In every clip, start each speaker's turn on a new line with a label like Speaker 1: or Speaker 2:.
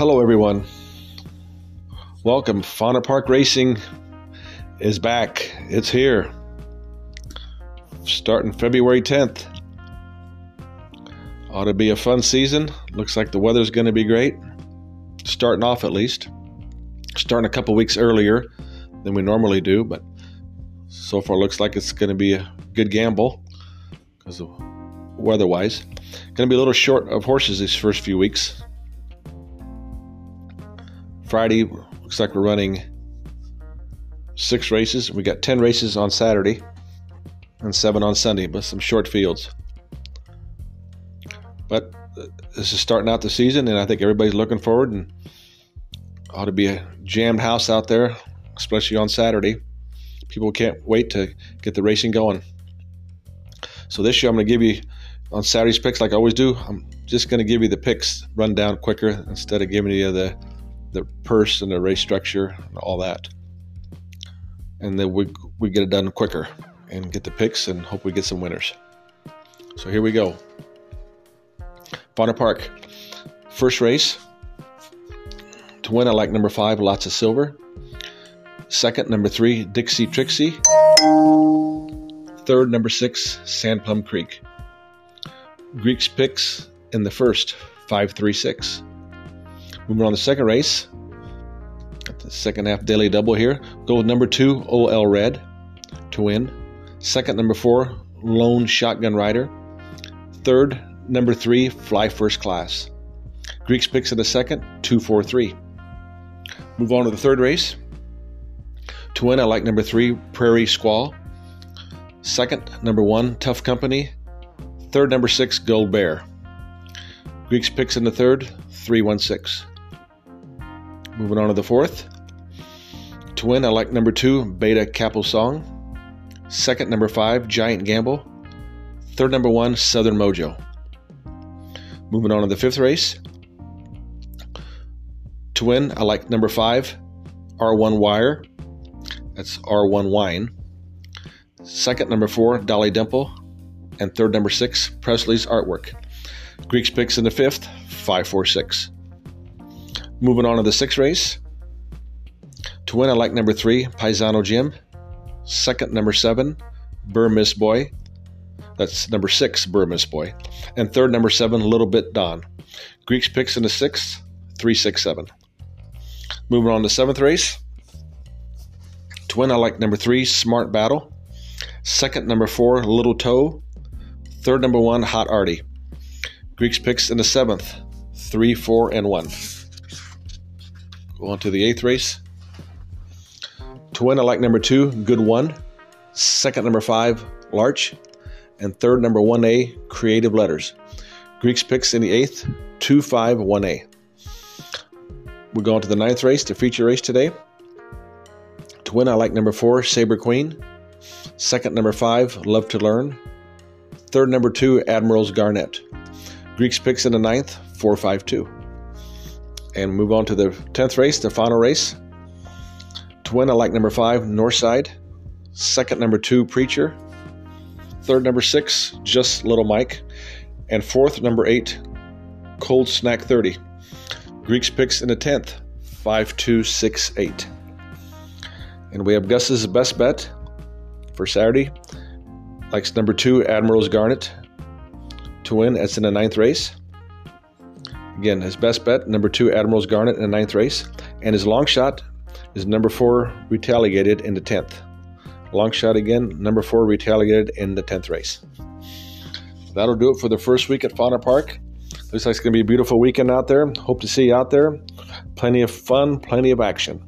Speaker 1: Hello, everyone. Welcome. Fonner Park Racing is back. It's here. Starting February 10th. Ought to be a fun season. Looks like the weather's going to be great. Starting off, at least. Starting a couple weeks earlier than we normally do, but so far looks like it's going to be a good gamble because of weather-wise. Going to be a little short of horses these first few weeks. Friday looks like we're running six races. We got 10 races on Saturday and seven on Sunday, but some short fields. But this is starting out the season, and I think everybody's looking forward and ought to be a jammed house out there, especially on Saturday. People can't wait to get the racing going. So this year I'm going to give you on Saturday's picks, like I always do. I'm just going to give you the picks run down quicker instead of giving you the the purse and the race structure and all that. And then we we get it done quicker and get the picks and hope we get some winners. So here we go. Fonner Park, first race. To win, I like number five, Lots of Silver. Second, number three, Dixie Trixie. Third, number six, Sand Plum Creek. Greeks picks in the first, 536. Moving on to the second race. The second half daily double here. Go with number two, OL Red to win. Second, number four, Lone Shotgun Rider. Third, number three, Fly First Class. Greeks picks in the second, 243. Move on to the third race. To win, I like number three, Prairie Squall. Second, number one, Tough Company. Third, number six, Gold Bear. Greeks picks in the third, 316. Moving on to the fourth. To win, I like number two, Beta Capel Song. Second, number five, Giant Gamble. Third, number one, Southern Mojo. Moving on to the fifth race. To win, I like number five, R1 Wire. That's R1 Wine. Second, number four, Dolly Dimple and third number six, Presley's artwork. Greeks picks in the fifth, five, four, six. Moving on to the sixth race. To win, I like number three, Paisano Jim. Second, number seven, Burmis Boy. That's number six, Burmis Boy. And third, number seven, Little Bit Don. Greeks picks in the sixth, three, six, seven. Moving on to seventh race. To win, I like number three, Smart Battle. Second, number four, Little Toe. Third, number one, Hot Artie. Greeks picks in the seventh, three, four, and one. Go on to the eighth race. To win, I like number two, Good One. Second, number five, Larch. And third, number 1A, Creative Letters. Greeks picks in the eighth, 2, 5, 1A. We go on to the ninth race, the feature race today. To win, I like number four, Saber Queen. Second, number five, Love to Learn. Third, number two, Admiral's Garnet. Greeks picks in the ninth, 452. And move on to the 10th race, the final race. To win, I like number five, Northside. Second, number two, Preacher. Third, number six, Just Little Mike. And fourth, number eight, Cold Snack 30. Greeks picks in the 10th, 5268. And we have Gus's best bet for Saturday. Likes number two, Admiral's Garnet to win. That's in the ninth race. Again, his best bet, number two, Admiral's Garnet in the ninth race. And his long shot is number four, Retaliated in the 10th. Long shot again, number four, Retaliated in the 10th race. That'll do it for the first week at Fonner Park. Looks like it's going to be a beautiful weekend out there. Hope to see you out there. Plenty of fun, plenty of action.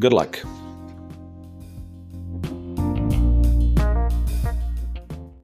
Speaker 1: Good luck.